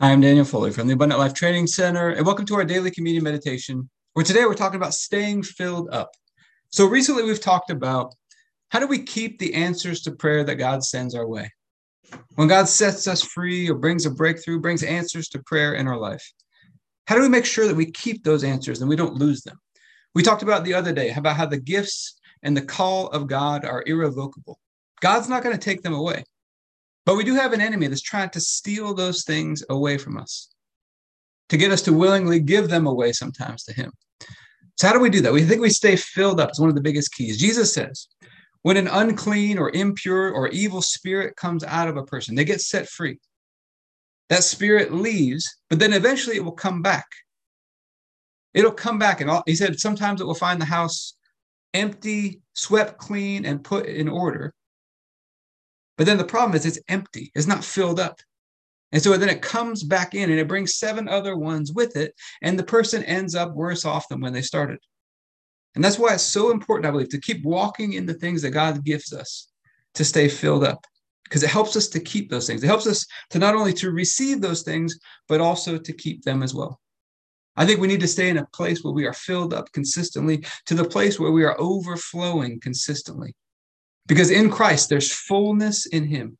Hi, I'm Daniel Foley from the Abundant Life Training Center, and welcome to our daily communion meditation, where today we're talking about staying filled up. So, recently we've talked about how do we keep the answers to prayer that God sends our way? When God sets us free or brings a breakthrough, brings answers to prayer in our life, how do we make sure that we keep those answers and we don't lose them? We talked about the other day about how the gifts and the call of God are irrevocable. God's not going to take them away. But we do have an enemy that's trying to steal those things away from us, to get us to willingly give them away sometimes to Him. So, how do we do that? We think we stay filled up. It's one of the biggest keys. Jesus says, when an unclean or impure or evil spirit comes out of a person, they get set free. That spirit leaves, but then eventually it will come back. It'll come back. And all, he said, sometimes it will find the house empty, swept clean, and put in order. But then the problem is it's empty, it's not filled up. And so then it comes back in and it brings seven other ones with it. And the person ends up worse off than when they started. And that's why it's so important, I believe, to keep walking in the things that God gives us to stay filled up because it helps us to keep those things. It helps us to not only to receive those things, but also to keep them as well. I think we need to stay in a place where we are filled up consistently to the place where we are overflowing consistently. Because in Christ, there's fullness in Him.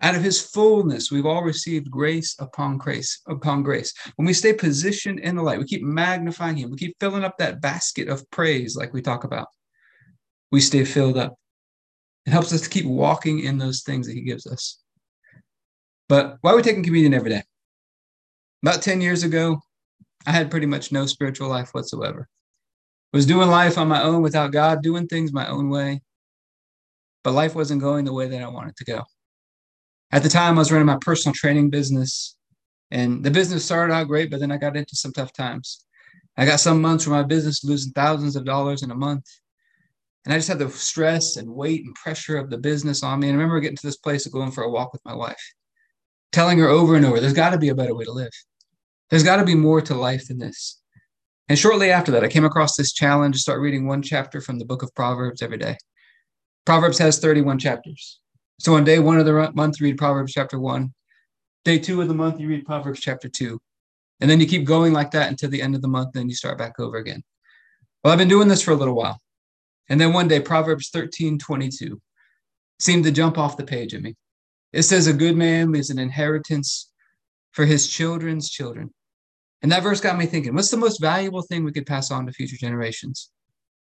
Out of His fullness, we've all received grace upon grace upon grace. When we stay positioned in the light, we keep magnifying Him. We keep filling up that basket of praise, like we talk about. We stay filled up. It helps us to keep walking in those things that He gives us. But why are we taking communion every day? About 10 years ago, I had pretty much no spiritual life whatsoever was doing life on my own without God, doing things my own way. But life wasn't going the way that I wanted to go. At the time, I was running my personal training business, and the business started out great, but then I got into some tough times. I got some months where my business losing thousands of dollars in a month. And I just had the stress and weight and pressure of the business on me. And I remember getting to this place of going for a walk with my wife, telling her over and over, there's got to be a better way to live. There's got to be more to life than this. And shortly after that, I came across this challenge to start reading one chapter from the book of Proverbs every day. Proverbs has 31 chapters. So on day one of the month, you read Proverbs chapter one. Day two of the month, you read Proverbs chapter two. And then you keep going like that until the end of the month, then you start back over again. Well, I've been doing this for a little while. And then one day, Proverbs 13 22 seemed to jump off the page at me. It says, A good man leaves an inheritance for his children's children. And that verse got me thinking what's the most valuable thing we could pass on to future generations?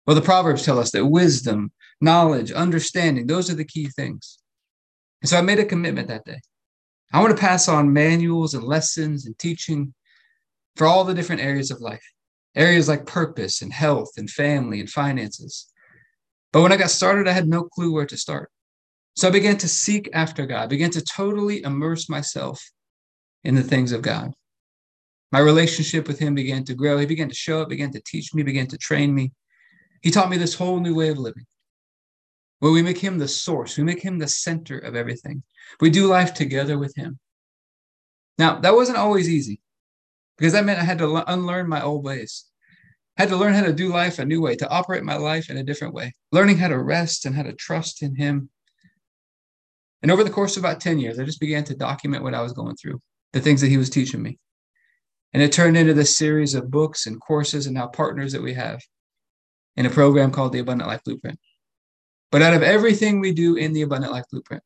Well, the Proverbs tell us that wisdom, knowledge, understanding, those are the key things. And so I made a commitment that day. I want to pass on manuals and lessons and teaching for all the different areas of life, areas like purpose and health and family and finances. But when I got started, I had no clue where to start. So I began to seek after God, began to totally immerse myself in the things of God. My relationship with him began to grow. He began to show up, began to teach me, began to train me. He taught me this whole new way of living where we make him the source, we make him the center of everything. We do life together with him. Now, that wasn't always easy because that meant I had to unlearn my old ways. I had to learn how to do life a new way, to operate my life in a different way, learning how to rest and how to trust in him. And over the course of about 10 years, I just began to document what I was going through, the things that he was teaching me. And it turned into this series of books and courses and now partners that we have in a program called the Abundant Life Blueprint. But out of everything we do in the Abundant Life Blueprint,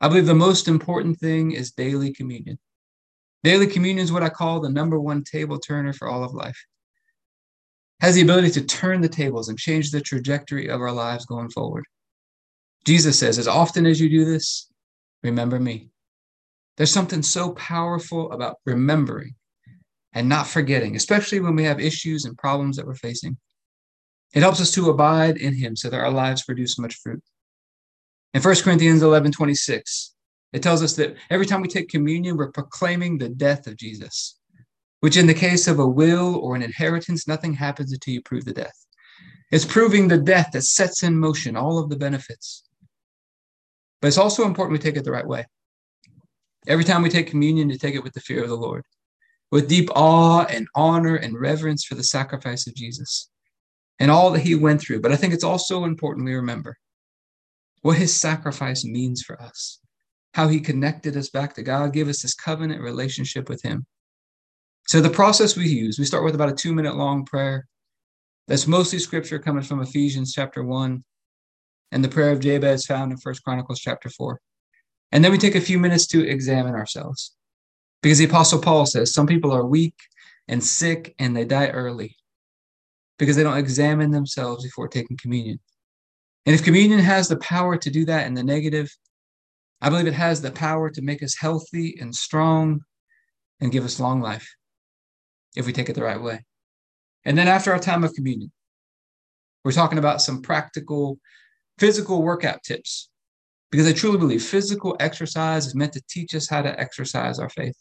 I believe the most important thing is daily communion. Daily communion is what I call the number one table turner for all of life. Has the ability to turn the tables and change the trajectory of our lives going forward. Jesus says, as often as you do this, remember me. There's something so powerful about remembering and not forgetting, especially when we have issues and problems that we're facing. It helps us to abide in Him so that our lives produce much fruit. In 1 Corinthians 11 26, it tells us that every time we take communion, we're proclaiming the death of Jesus, which in the case of a will or an inheritance, nothing happens until you prove the death. It's proving the death that sets in motion all of the benefits. But it's also important we take it the right way. Every time we take communion, to take it with the fear of the Lord with deep awe and honor and reverence for the sacrifice of Jesus and all that he went through. But I think it's also important we remember what his sacrifice means for us. how he connected us back to God, gave us this covenant relationship with him. So the process we use, we start with about a two minute long prayer. That's mostly scripture coming from Ephesians chapter one, and the prayer of Jabez found in First Chronicles chapter four. And then we take a few minutes to examine ourselves. Because the apostle Paul says some people are weak and sick and they die early because they don't examine themselves before taking communion. And if communion has the power to do that in the negative, I believe it has the power to make us healthy and strong and give us long life if we take it the right way. And then after our time of communion, we're talking about some practical physical workout tips because I truly believe physical exercise is meant to teach us how to exercise our faith.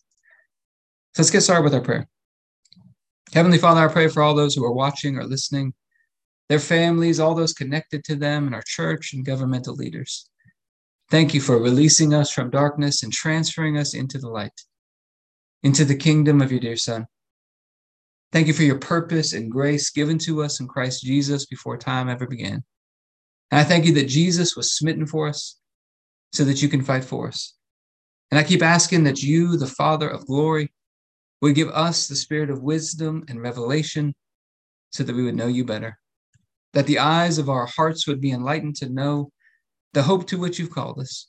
So let's get started with our prayer. Heavenly Father, I pray for all those who are watching or listening, their families, all those connected to them, and our church and governmental leaders. Thank you for releasing us from darkness and transferring us into the light, into the kingdom of your dear Son. Thank you for your purpose and grace given to us in Christ Jesus before time ever began. And I thank you that Jesus was smitten for us so that you can fight for us. And I keep asking that you, the Father of glory, would give us the spirit of wisdom and revelation so that we would know you better, that the eyes of our hearts would be enlightened to know the hope to which you've called us,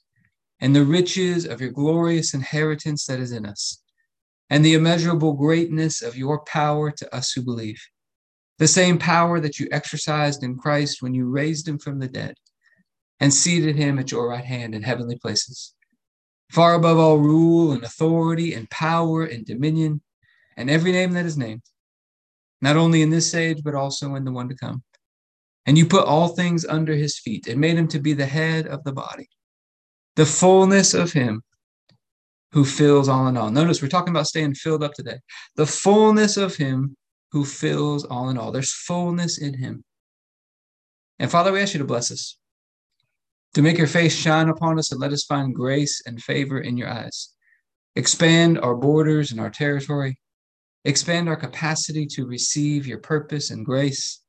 and the riches of your glorious inheritance that is in us, and the immeasurable greatness of your power to us who believe. The same power that you exercised in Christ when you raised him from the dead and seated him at your right hand in heavenly places far above all rule and authority and power and dominion and every name that is named, not only in this age, but also in the one to come. And you put all things under his feet and made him to be the head of the body, the fullness of him who fills all in all. Notice we're talking about staying filled up today. The fullness of him who fills all in all. There's fullness in him. And Father, we ask you to bless us to make your face shine upon us and let us find grace and favor in your eyes. Expand our borders and our territory. Expand our capacity to receive your purpose and grace,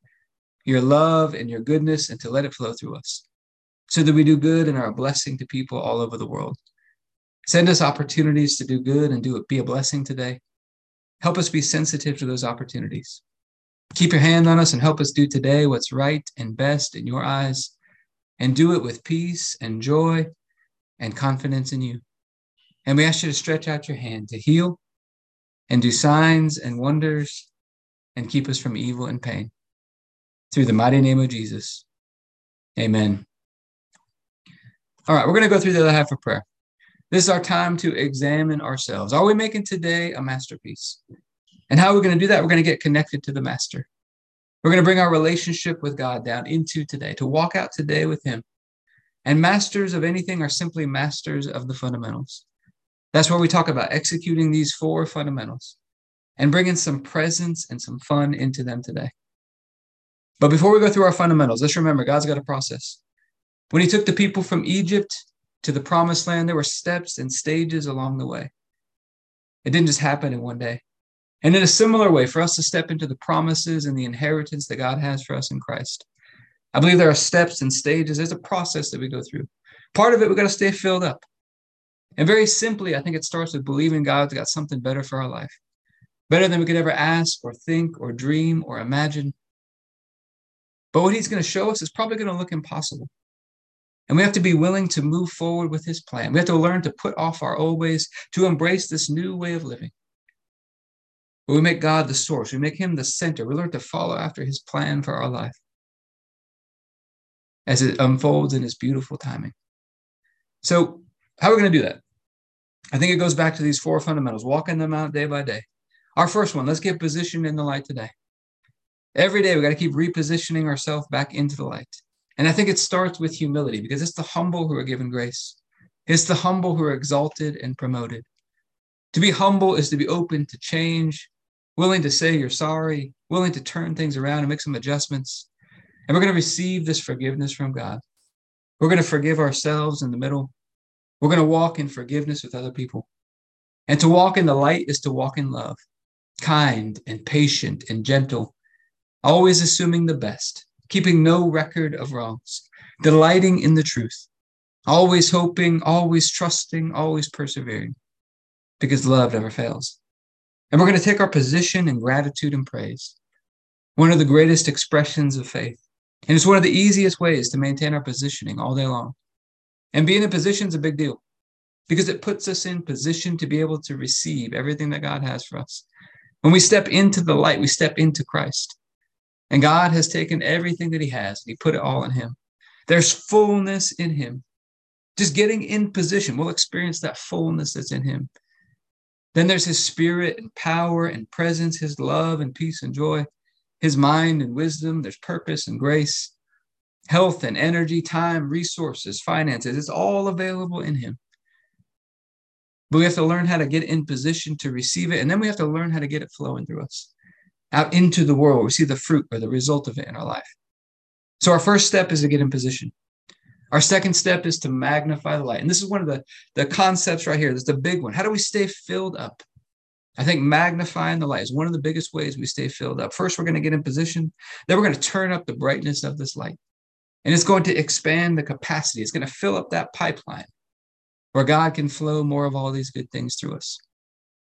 your love and your goodness, and to let it flow through us so that we do good and are a blessing to people all over the world. Send us opportunities to do good and do it, be a blessing today. Help us be sensitive to those opportunities. Keep your hand on us and help us do today what's right and best in your eyes and do it with peace and joy and confidence in you. And we ask you to stretch out your hand to heal and do signs and wonders and keep us from evil and pain. Through the mighty name of Jesus. Amen. All right, we're going to go through the other half of prayer. This is our time to examine ourselves. Are we making today a masterpiece? And how are we going to do that? We're going to get connected to the master. We're going to bring our relationship with God down into today, to walk out today with Him. And masters of anything are simply masters of the fundamentals. That's where we talk about executing these four fundamentals and bringing some presence and some fun into them today. But before we go through our fundamentals, let's remember God's got a process. When He took the people from Egypt to the promised land, there were steps and stages along the way. It didn't just happen in one day. And in a similar way, for us to step into the promises and the inheritance that God has for us in Christ, I believe there are steps and stages. There's a process that we go through. Part of it, we got to stay filled up. And very simply, I think it starts with believing God's got something better for our life, better than we could ever ask or think or dream or imagine. But what He's going to show us is probably going to look impossible. And we have to be willing to move forward with His plan. We have to learn to put off our old ways, to embrace this new way of living. But we make God the source. We make Him the center. We learn to follow after His plan for our life as it unfolds in His beautiful timing. So, how are we going to do that? I think it goes back to these four fundamentals, walking them out day by day. Our first one, let's get positioned in the light today. Every day, we got to keep repositioning ourselves back into the light. And I think it starts with humility because it's the humble who are given grace. It's the humble who are exalted and promoted. To be humble is to be open to change, willing to say you're sorry, willing to turn things around and make some adjustments. And we're going to receive this forgiveness from God. We're going to forgive ourselves in the middle. We're going to walk in forgiveness with other people. And to walk in the light is to walk in love, kind and patient and gentle, always assuming the best, keeping no record of wrongs, delighting in the truth, always hoping, always trusting, always persevering, because love never fails. And we're going to take our position in gratitude and praise, one of the greatest expressions of faith. And it's one of the easiest ways to maintain our positioning all day long. And being in position is a big deal because it puts us in position to be able to receive everything that God has for us. When we step into the light, we step into Christ. And God has taken everything that He has and He put it all in Him. There's fullness in Him. Just getting in position, we'll experience that fullness that's in Him. Then there's His Spirit and power and presence, His love and peace and joy, His mind and wisdom. There's purpose and grace, health and energy, time, resources, finances. It's all available in Him. But we have to learn how to get in position to receive it. And then we have to learn how to get it flowing through us out into the world. We see the fruit or the result of it in our life. So our first step is to get in position. Our second step is to magnify the light. And this is one of the, the concepts right here. That's the big one. How do we stay filled up? I think magnifying the light is one of the biggest ways we stay filled up. First, we're going to get in position. Then we're going to turn up the brightness of this light. And it's going to expand the capacity. It's going to fill up that pipeline where God can flow more of all these good things through us.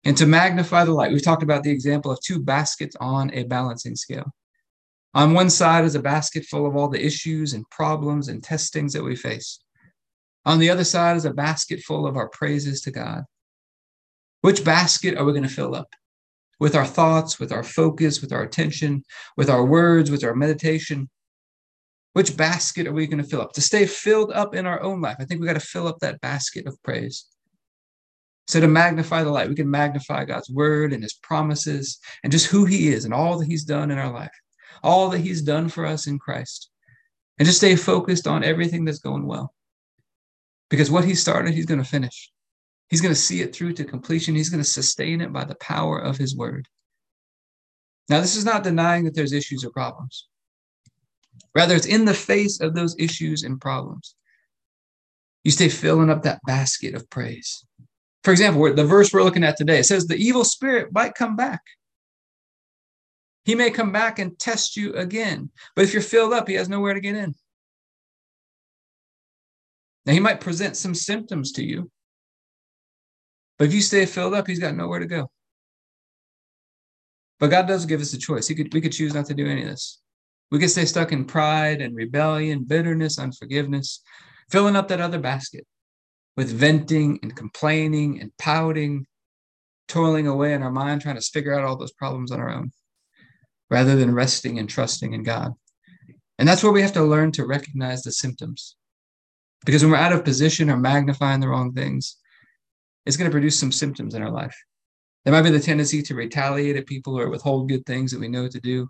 And to magnify the light, we've talked about the example of two baskets on a balancing scale. On one side is a basket full of all the issues and problems and testings that we face. On the other side is a basket full of our praises to God. Which basket are we going to fill up? With our thoughts, with our focus, with our attention, with our words, with our meditation, which basket are we going to fill up? To stay filled up in our own life, I think we got to fill up that basket of praise. So to magnify the light, we can magnify God's word and his promises and just who he is and all that he's done in our life, all that he's done for us in Christ. And just stay focused on everything that's going well. Because what he started, he's going to finish. He's going to see it through to completion. He's going to sustain it by the power of his word. Now, this is not denying that there's issues or problems. Rather, it's in the face of those issues and problems. You stay filling up that basket of praise. For example, the verse we're looking at today, it says the evil spirit might come back. He may come back and test you again. But if you're filled up, he has nowhere to get in. Now, he might present some symptoms to you. But if you stay filled up, he's got nowhere to go. But God does give us a choice. He could, we could choose not to do any of this. We could stay stuck in pride and rebellion, bitterness, unforgiveness, filling up that other basket with venting and complaining and pouting, toiling away in our mind, trying to figure out all those problems on our own, rather than resting and trusting in God. And that's where we have to learn to recognize the symptoms. Because when we're out of position or magnifying the wrong things, it's going to produce some symptoms in our life. There might be the tendency to retaliate at people or withhold good things that we know to do.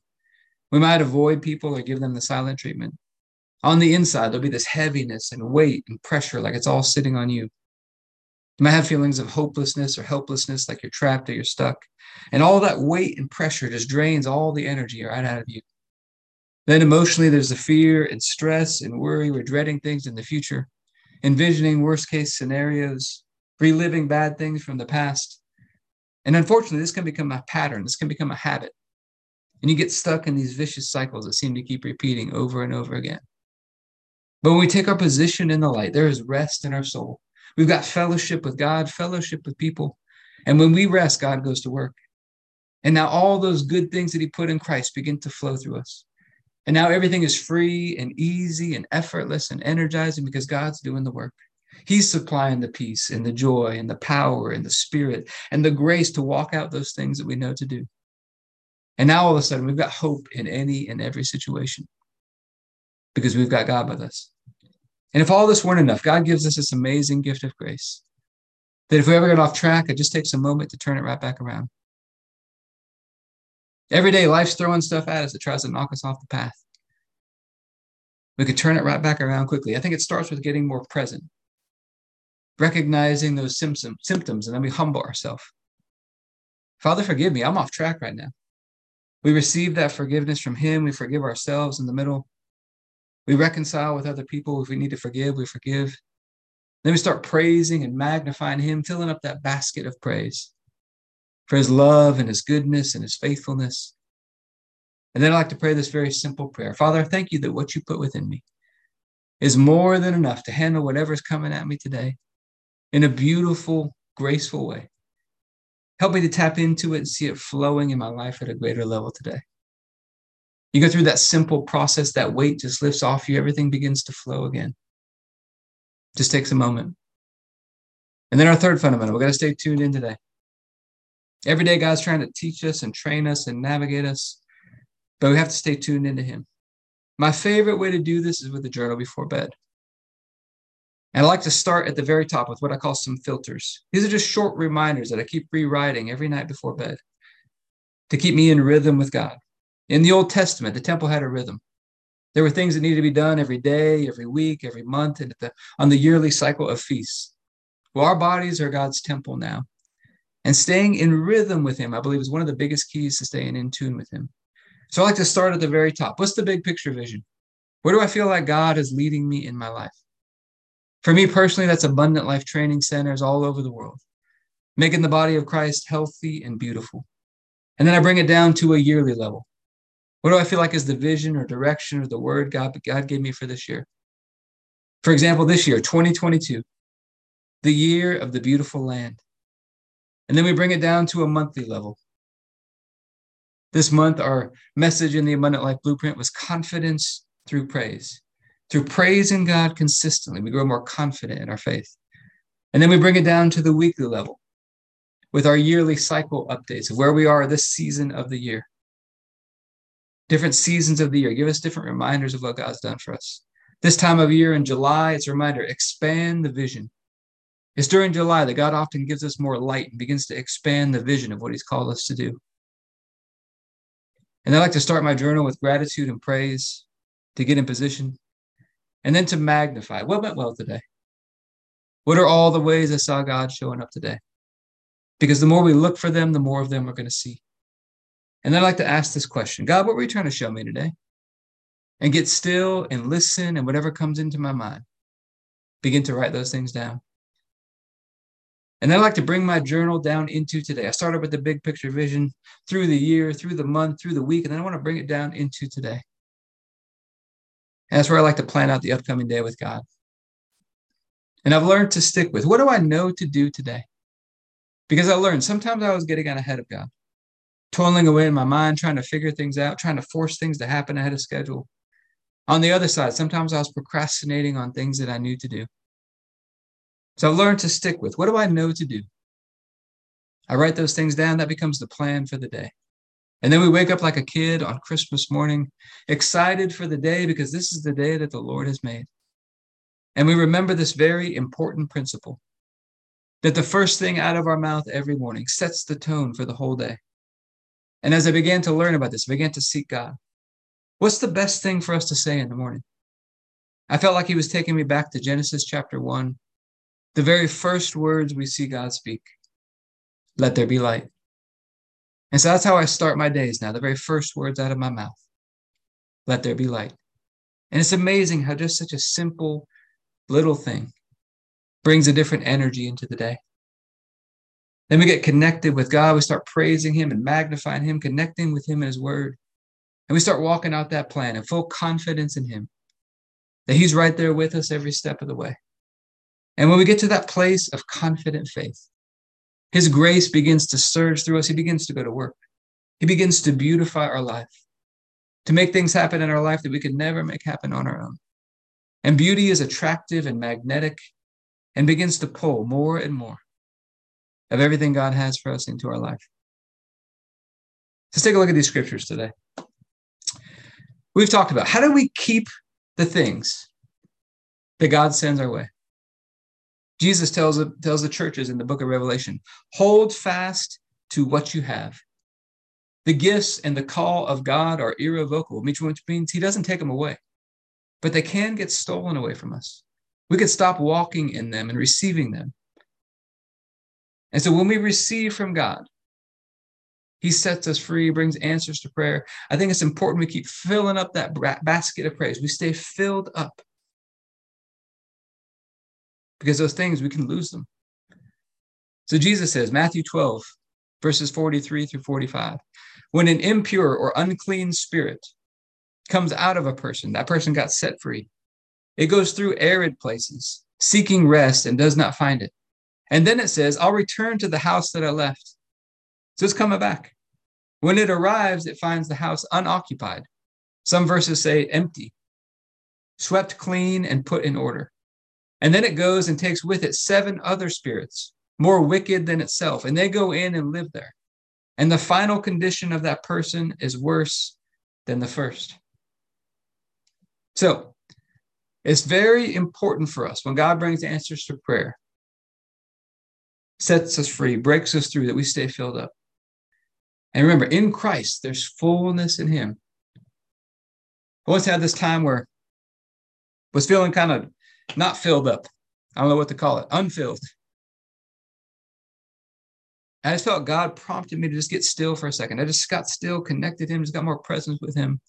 We might avoid people or give them the silent treatment. On the inside, there'll be this heaviness and weight and pressure, like it's all sitting on you. You might have feelings of hopelessness or helplessness, like you're trapped or you're stuck. And all that weight and pressure just drains all the energy right out of you. Then emotionally, there's the fear and stress and worry. We're dreading things in the future, envisioning worst case scenarios, reliving bad things from the past. And unfortunately, this can become a pattern. This can become a habit. And you get stuck in these vicious cycles that seem to keep repeating over and over again. But when we take our position in the light, there is rest in our soul. We've got fellowship with God, fellowship with people. And when we rest, God goes to work. And now all those good things that He put in Christ begin to flow through us. And now everything is free and easy and effortless and energizing because God's doing the work. He's supplying the peace and the joy and the power and the spirit and the grace to walk out those things that we know to do. And now all of a sudden, we've got hope in any and every situation because we've got God with us. And if all this weren't enough, God gives us this amazing gift of grace that if we ever get off track, it just takes a moment to turn it right back around. Every day, life's throwing stuff at us that tries to knock us off the path. We could turn it right back around quickly. I think it starts with getting more present, recognizing those symptoms, symptoms, and then we humble ourselves. Father, forgive me. I'm off track right now. We receive that forgiveness from Him. We forgive ourselves in the middle. We reconcile with other people. If we need to forgive, we forgive. Then we start praising and magnifying Him, filling up that basket of praise for His love and His goodness and His faithfulness. And then I like to pray this very simple prayer Father, thank you that what you put within me, is more than enough to handle whatever's coming at me today in a beautiful, graceful way. Help me to tap into it and see it flowing in my life at a greater level today. You go through that simple process, that weight just lifts off you, everything begins to flow again. Just takes a moment. And then our third fundamental, we got to stay tuned in today. Every day, God's trying to teach us and train us and navigate us, but we have to stay tuned into Him. My favorite way to do this is with a journal before bed. And I like to start at the very top with what I call some filters. These are just short reminders that I keep rewriting every night before bed to keep me in rhythm with God. In the Old Testament, the temple had a rhythm. There were things that needed to be done every day, every week, every month, and the, on the yearly cycle of feasts. Well, our bodies are God's temple now. And staying in rhythm with Him, I believe, is one of the biggest keys to staying in tune with Him. So I like to start at the very top. What's the big picture vision? Where do I feel like God is leading me in my life? For me personally, that's abundant life training centers all over the world, making the body of Christ healthy and beautiful. And then I bring it down to a yearly level. What do I feel like is the vision or direction or the word God, God gave me for this year? For example, this year, 2022, the year of the beautiful land. And then we bring it down to a monthly level. This month, our message in the Abundant Life Blueprint was confidence through praise. Through praising God consistently, we grow more confident in our faith. And then we bring it down to the weekly level with our yearly cycle updates of where we are this season of the year different seasons of the year. Give us different reminders of what God's done for us. This time of year in July, it's a reminder expand the vision. It's during July that God often gives us more light and begins to expand the vision of what He's called us to do. And I like to start my journal with gratitude and praise to get in position, and then to magnify what went well today. What are all the ways I saw God showing up today? Because the more we look for them, the more of them we're going to see. And then I like to ask this question God, what were you trying to show me today? And get still and listen, and whatever comes into my mind, begin to write those things down. And I like to bring my journal down into today. I started with the big picture vision through the year, through the month, through the week, and then I want to bring it down into today. And that's where I like to plan out the upcoming day with God. And I've learned to stick with what do I know to do today? Because I learned sometimes I was getting out ahead of God toiling away in my mind, trying to figure things out, trying to force things to happen ahead of schedule. On the other side, sometimes I was procrastinating on things that I knew to do. So I've learned to stick with what do I know to do? I write those things down. That becomes the plan for the day. And then we wake up like a kid on Christmas morning, excited for the day because this is the day that the Lord has made. And we remember this very important principle that the first thing out of our mouth every morning sets the tone for the whole day. And as I began to learn about this, I began to seek God. What's the best thing for us to say in the morning? I felt like he was taking me back to Genesis chapter one, the very first words we see God speak let there be light. And so that's how I start my days now, the very first words out of my mouth let there be light. And it's amazing how just such a simple little thing brings a different energy into the day. Then we get connected with God. We start praising Him and magnifying Him, connecting with Him in His Word. And we start walking out that plan in full confidence in Him that He's right there with us every step of the way. And when we get to that place of confident faith, His grace begins to surge through us. He begins to go to work. He begins to beautify our life, to make things happen in our life that we could never make happen on our own. And beauty is attractive and magnetic and begins to pull more and more of everything God has for us into our life. Let's take a look at these scriptures today. We've talked about how do we keep the things that God sends our way? Jesus tells, tells the churches in the book of Revelation hold fast to what you have. The gifts and the call of God are irrevocable, which means He doesn't take them away, but they can get stolen away from us. We could stop walking in them and receiving them and so when we receive from God, He sets us free, brings answers to prayer. I think it's important we keep filling up that basket of praise. We stay filled up because those things, we can lose them. So Jesus says, Matthew 12, verses 43 through 45, when an impure or unclean spirit comes out of a person, that person got set free. It goes through arid places, seeking rest and does not find it. And then it says, I'll return to the house that I left. So it's coming back. When it arrives, it finds the house unoccupied. Some verses say empty, swept clean and put in order. And then it goes and takes with it seven other spirits, more wicked than itself, and they go in and live there. And the final condition of that person is worse than the first. So it's very important for us when God brings answers to prayer, sets us free, breaks us through, that we stay filled up. And remember, in Christ, there's fullness in Him. I once had this time where I was feeling kind of not filled up. I don't know what to call it, unfilled. I just felt God prompted me to just get still for a second. I just got still, connected him, just got more presence with him.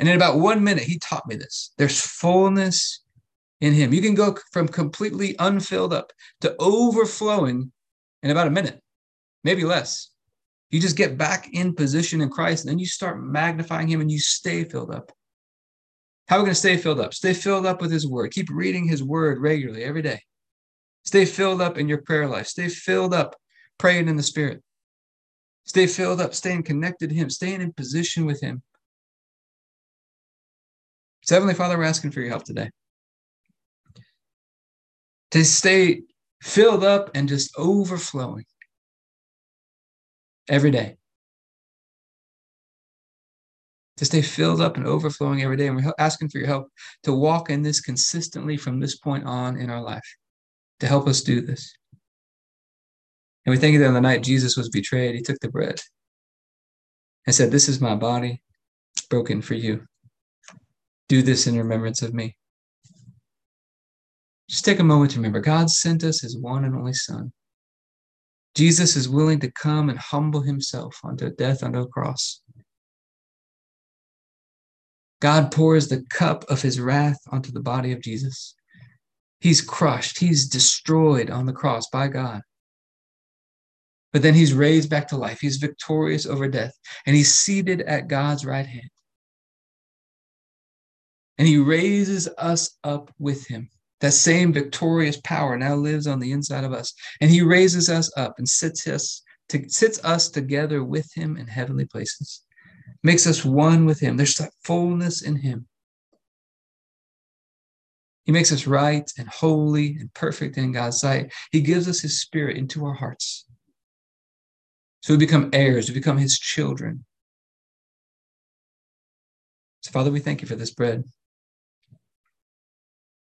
And in about one minute, he taught me this. There's fullness in him. You can go from completely unfilled up to overflowing in about a minute, maybe less. You just get back in position in Christ, and then you start magnifying him and you stay filled up. How are we going to stay filled up? Stay filled up with his word. Keep reading his word regularly every day. Stay filled up in your prayer life. Stay filled up praying in the spirit. Stay filled up, staying connected to him, staying in position with him. So, Heavenly Father, we're asking for your help today. To stay filled up and just overflowing every day. To stay filled up and overflowing every day. And we're asking for your help to walk in this consistently from this point on in our life, to help us do this. And we think that on the night Jesus was betrayed, he took the bread and said, This is my body broken for you. Do this in remembrance of me. Just take a moment to remember God sent us his one and only Son. Jesus is willing to come and humble himself unto death on a cross. God pours the cup of his wrath onto the body of Jesus. He's crushed, he's destroyed on the cross by God. But then he's raised back to life. He's victorious over death, and he's seated at God's right hand. And he raises us up with him. That same victorious power now lives on the inside of us. And he raises us up and sits us to, sits us together with him in heavenly places. Makes us one with him. There's that fullness in him. He makes us right and holy and perfect in God's sight. He gives us his spirit into our hearts. So we become heirs, we become his children. So, Father, we thank you for this bread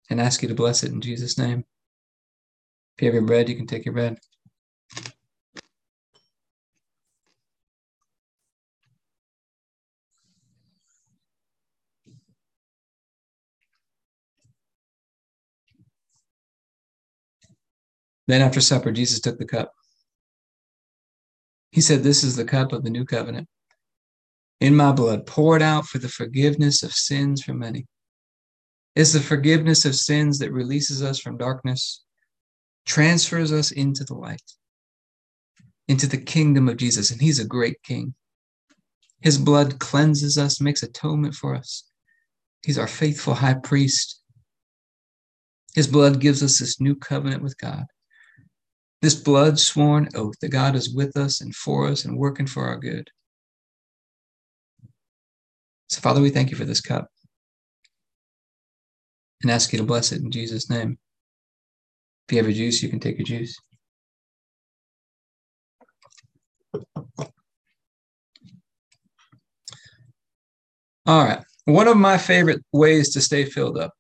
and ask you to bless it in Jesus' name. If you have your bread, you can take your bread. Then after supper, Jesus took the cup. He said, This is the cup of the new covenant in my blood, poured out for the forgiveness of sins for many. It's the forgiveness of sins that releases us from darkness, transfers us into the light, into the kingdom of Jesus. And he's a great king. His blood cleanses us, makes atonement for us. He's our faithful high priest. His blood gives us this new covenant with God. This blood sworn oath that God is with us and for us and working for our good. So, Father, we thank you for this cup and ask you to bless it in Jesus' name. If you have a juice, you can take your juice. All right. One of my favorite ways to stay filled up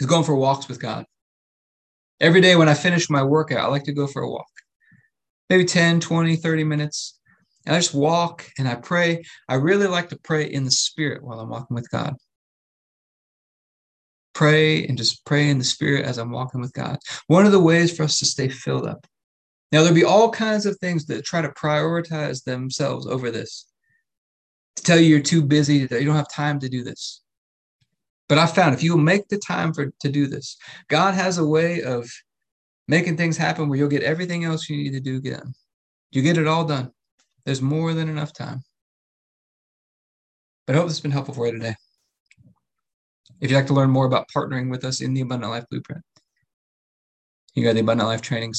is going for walks with God. Every day when I finish my workout, I like to go for a walk. Maybe 10, 20, 30 minutes. And I just walk and I pray. I really like to pray in the spirit while I'm walking with God. Pray and just pray in the spirit as I'm walking with God. One of the ways for us to stay filled up. Now, there'll be all kinds of things that try to prioritize themselves over this. To tell you you're too busy, that you don't have time to do this. But I found if you make the time for to do this, God has a way of making things happen where you'll get everything else you need to do done. You get it all done. There's more than enough time. But I hope this has been helpful for you today. If you'd like to learn more about partnering with us in the Abundant Life Blueprint, you go to the Abundant Life Training.